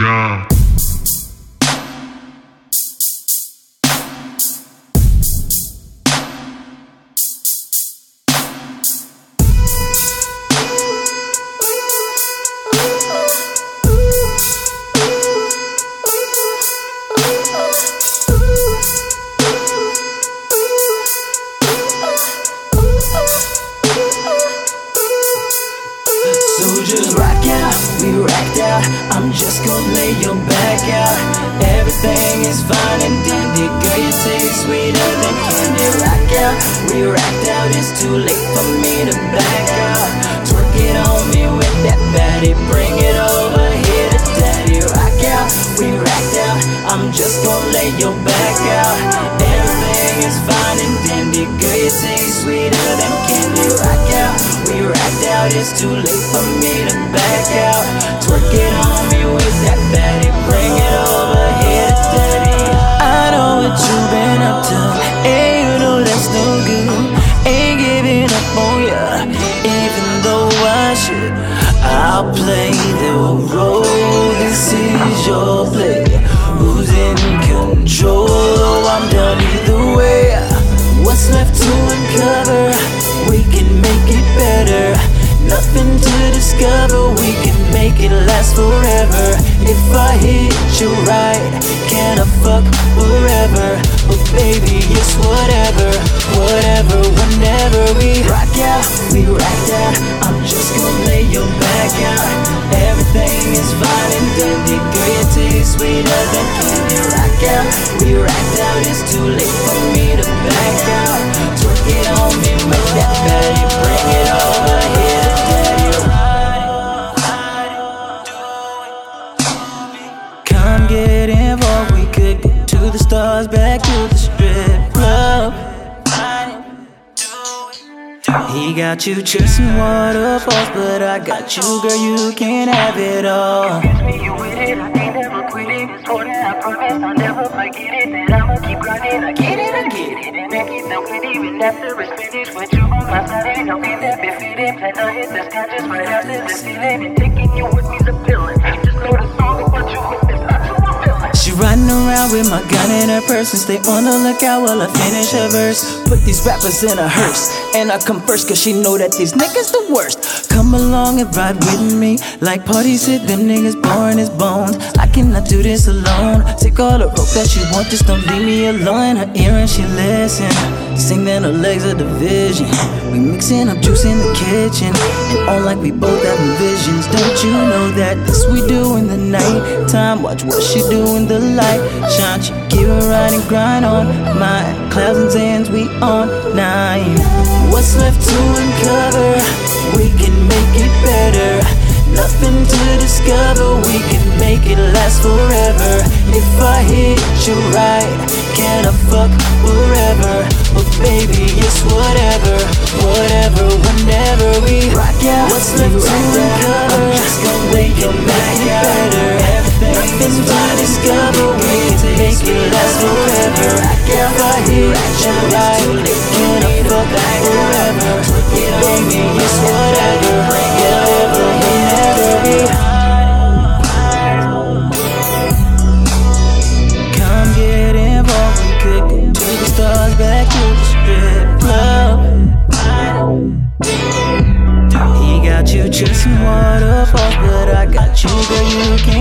job. So just rock out, we racked out. I'm just gonna lay your back out. Everything is fine and dandy, girl. You taste sweeter than candy. Rock out, we racked out. It's too late for me to back out. Twerk it on me with that fatty, bring it over here to daddy. Rock out, we racked out. I'm just gonna lay your back out. Everything is fine and dandy, girl. You taste sweeter than candy out. It's too late for me to back out. Twerk it on me you right, can I fuck forever? But baby, it's whatever, whatever, whenever we rock out, we rocked out. I'm just gonna lay your back stars, back to the strip club. He got you chasing waterfalls, but I got you, girl. You can't have it all. You with it, I ain't never quit it. That, I promise I'll never forget it. That I'ma keep grinding, I get it, I get it. And I keep them with even after it's finished. With you on my side, ain't no game that befitting. Plan to hit the sky just right after the ceiling. And taking you with me's a feeling. Just know the song about you riding around with my gun in her purse and stay on the lookout while I finish her verse. Put these rappers in a hearse, and I come first cause she know that these niggas the worst. Come along and ride with me, like party sit, them niggas boring as bones. I cannot do this alone. Take all the rope that she want, just don't leave me alone. Her ear and she listen, sing then her legs are division. We mixing up juice in the kitchen, and on like we both having visions. Don't you know that this we do in the night time? Watch what she do in the light. Shine, she keep it right and grind on My Clouds and sands, we on nine. What's left to uncover? We can make it better. Nothing to discover, we can make it last forever. If I hit you right, can I fuck forever? But baby, it's whatever, whatever, whenever we rock out. What's left to uncover? I'm just gonna make it better. Nothing to discover, we can make it last forever. I If I hit you right, can I fuck forever? Look it, baby, it's whatever, whatever, whenever we. Come get involved, we could go to the stars, back to the strip club. He got you chasing waterfalls, but I got you, girl. You can all.